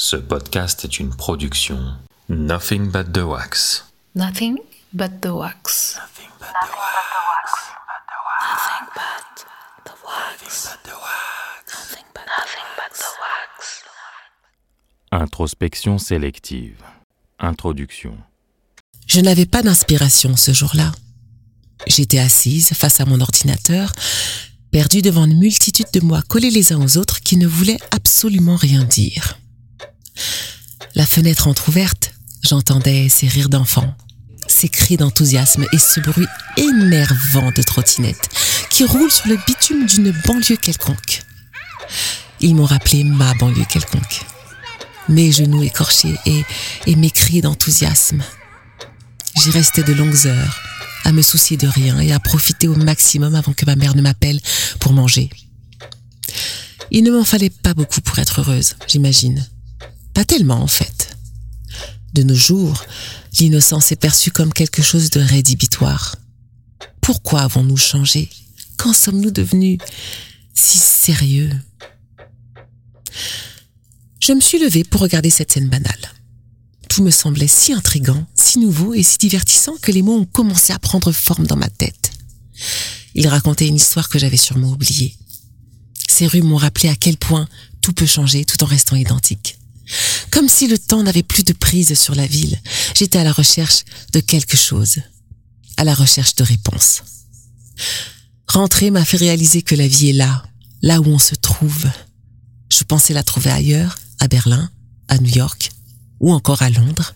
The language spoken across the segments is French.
Ce podcast est une production Nothing But The Wax. Nothing but the wax. Nothing but the wax. Nothing but the wax. Nothing but, nothing but the wax. Introspection sélective. Introduction. Je n'avais pas d'inspiration ce jour-là. J'étais assise face à mon ordinateur, perdue devant une multitude de mots collés les uns aux autres qui ne voulaient absolument rien dire. La fenêtre entr'ouverte, j'entendais ces rires d'enfants, ces cris d'enthousiasme et ce bruit énervant de trottinettes qui roulent sur le bitume d'une banlieue quelconque. Ils m'ont rappelé ma banlieue quelconque. Mes genoux écorchés et, et mes cris d'enthousiasme. J'y restais de longues heures, à me soucier de rien et à profiter au maximum avant que ma mère ne m'appelle pour manger. Il ne m'en fallait pas beaucoup pour être heureuse, j'imagine. Pas tellement, en fait. De nos jours, l'innocence est perçue comme quelque chose de rédhibitoire. Pourquoi avons-nous changé? Quand sommes-nous devenus si sérieux? Je me suis levée pour regarder cette scène banale. Tout me semblait si intrigant, si nouveau et si divertissant que les mots ont commencé à prendre forme dans ma tête. Ils racontaient une histoire que j'avais sûrement oubliée. Ces rues m'ont rappelé à quel point tout peut changer tout en restant identique. Comme si le temps n'avait plus de prise sur la ville. J'étais à la recherche de quelque chose. À la recherche de réponses. Rentrer m'a fait réaliser que la vie est là, là où on se trouve. Je pensais la trouver ailleurs, à Berlin, à New York, ou encore à Londres.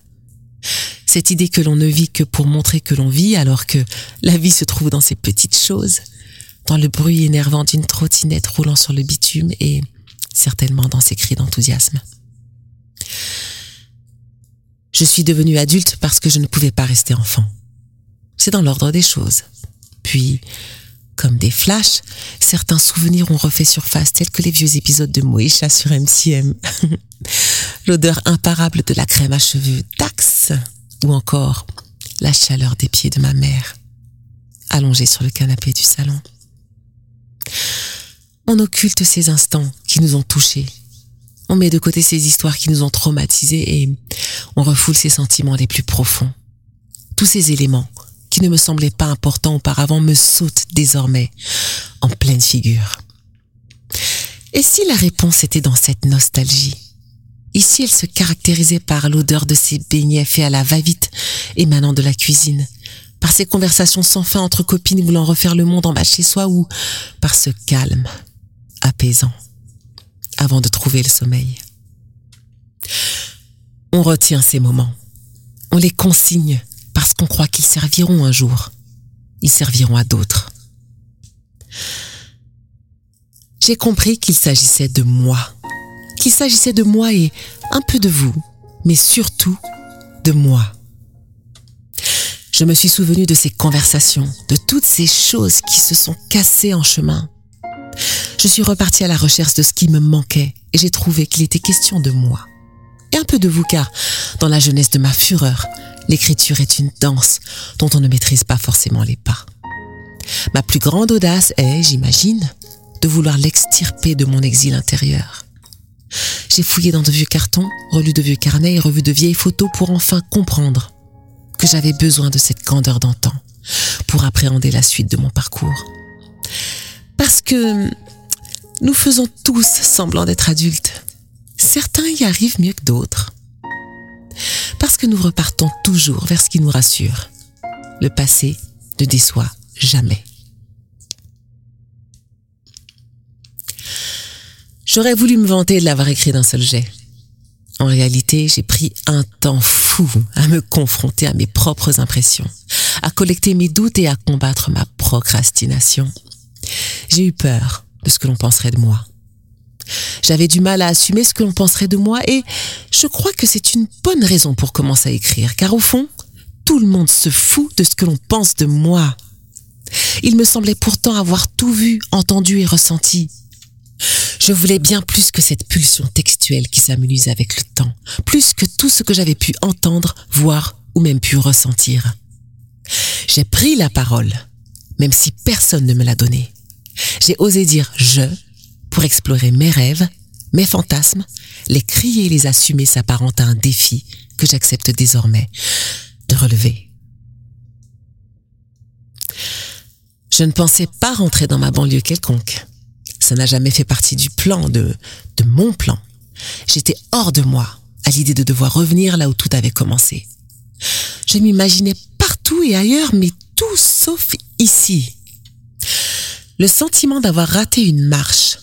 Cette idée que l'on ne vit que pour montrer que l'on vit alors que la vie se trouve dans ces petites choses, dans le bruit énervant d'une trottinette roulant sur le bitume et certainement dans ces cris d'enthousiasme. Je suis devenue adulte parce que je ne pouvais pas rester enfant. C'est dans l'ordre des choses. Puis, comme des flashs, certains souvenirs ont refait surface tels que les vieux épisodes de Moesha sur MCM. L'odeur imparable de la crème à cheveux Dax ou encore la chaleur des pieds de ma mère, allongée sur le canapé du salon. On occulte ces instants qui nous ont touchés. On met de côté ces histoires qui nous ont traumatisés et on refoule ces sentiments les plus profonds. Tous ces éléments qui ne me semblaient pas importants auparavant me sautent désormais en pleine figure. Et si la réponse était dans cette nostalgie? Ici, elle se caractérisait par l'odeur de ces beignets faits à la va-vite émanant de la cuisine, par ces conversations sans fin entre copines voulant refaire le monde en bas chez soi ou par ce calme apaisant? Avant de trouver le sommeil. On retient ces moments. On les consigne parce qu'on croit qu'ils serviront un jour. Ils serviront à d'autres. J'ai compris qu'il s'agissait de moi. Qu'il s'agissait de moi et un peu de vous, mais surtout de moi. Je me suis souvenu de ces conversations, de toutes ces choses qui se sont cassées en chemin. Je suis repartie à la recherche de ce qui me manquait et j'ai trouvé qu'il était question de moi. Et un peu de vous car, dans la jeunesse de ma fureur, l'écriture est une danse dont on ne maîtrise pas forcément les pas. Ma plus grande audace est, j'imagine, de vouloir l'extirper de mon exil intérieur. J'ai fouillé dans de vieux cartons, relu de vieux carnets et revu de vieilles photos pour enfin comprendre que j'avais besoin de cette candeur d'antan pour appréhender la suite de mon parcours. Parce que nous faisons tous semblant d'être adultes. Certains y arrivent mieux que d'autres. Parce que nous repartons toujours vers ce qui nous rassure. Le passé ne déçoit jamais. J'aurais voulu me vanter de l'avoir écrit d'un seul jet. En réalité, j'ai pris un temps fou à me confronter à mes propres impressions, à collecter mes doutes et à combattre ma procrastination. J'ai eu peur de ce que l'on penserait de moi. J'avais du mal à assumer ce que l'on penserait de moi et je crois que c'est une bonne raison pour commencer à écrire, car au fond, tout le monde se fout de ce que l'on pense de moi. Il me semblait pourtant avoir tout vu, entendu et ressenti. Je voulais bien plus que cette pulsion textuelle qui s'amenuise avec le temps, plus que tout ce que j'avais pu entendre, voir ou même pu ressentir. J'ai pris la parole, même si personne ne me l'a donnée. J'ai osé dire je pour explorer mes rêves, mes fantasmes, les crier et les assumer s'apparente à un défi que j'accepte désormais de relever. Je ne pensais pas rentrer dans ma banlieue quelconque. Ça n'a jamais fait partie du plan, de, de mon plan. J'étais hors de moi à l'idée de devoir revenir là où tout avait commencé. Je m'imaginais partout et ailleurs, mais tout sauf ici. Le sentiment d'avoir raté une marche,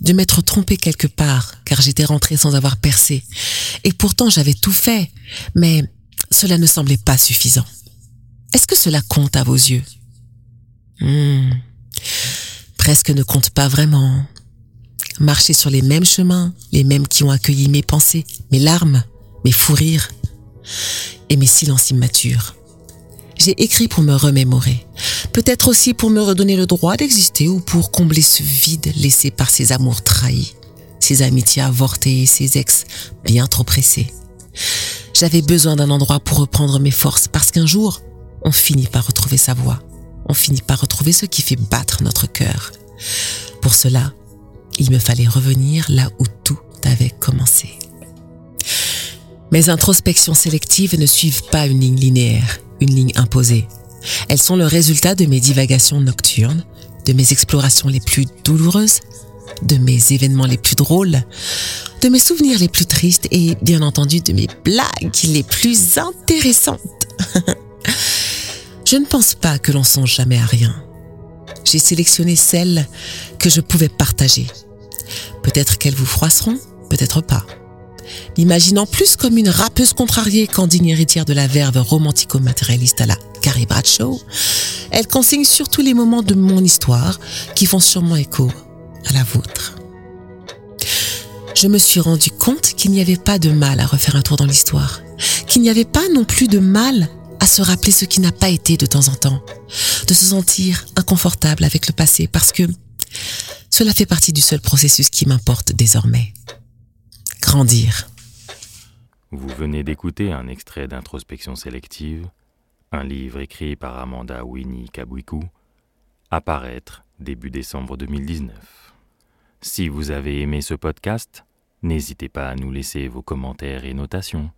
de m'être trompé quelque part, car j'étais rentré sans avoir percé. Et pourtant j'avais tout fait, mais cela ne semblait pas suffisant. Est-ce que cela compte à vos yeux? Hmm. Presque ne compte pas vraiment. Marcher sur les mêmes chemins, les mêmes qui ont accueilli mes pensées, mes larmes, mes fous rires et mes silences immatures. J'ai écrit pour me remémorer, peut-être aussi pour me redonner le droit d'exister ou pour combler ce vide laissé par ces amours trahis, ces amitiés avortées et ces ex bien trop pressés. J'avais besoin d'un endroit pour reprendre mes forces parce qu'un jour, on finit par retrouver sa voix on finit par retrouver ce qui fait battre notre cœur. Pour cela, il me fallait revenir là où tout avait commencé. Mes introspections sélectives ne suivent pas une ligne linéaire, une ligne imposée. Elles sont le résultat de mes divagations nocturnes, de mes explorations les plus douloureuses, de mes événements les plus drôles, de mes souvenirs les plus tristes et bien entendu de mes blagues les plus intéressantes. Je ne pense pas que l'on songe jamais à rien. J'ai sélectionné celles que je pouvais partager. Peut-être qu'elles vous froisseront, peut-être pas. M'imaginant plus comme une rappeuse contrariée qu'en digne héritière de la verve romantico-matérialiste à la Carrie Bradshaw, elle consigne surtout les moments de mon histoire qui font sûrement écho à la vôtre. Je me suis rendu compte qu'il n'y avait pas de mal à refaire un tour dans l'histoire, qu'il n'y avait pas non plus de mal à se rappeler ce qui n'a pas été de temps en temps, de se sentir inconfortable avec le passé parce que cela fait partie du seul processus qui m'importe désormais. Vous venez d'écouter un extrait d'introspection sélective, un livre écrit par Amanda Winnie Kabwiku, apparaître début décembre 2019. Si vous avez aimé ce podcast, n'hésitez pas à nous laisser vos commentaires et notations.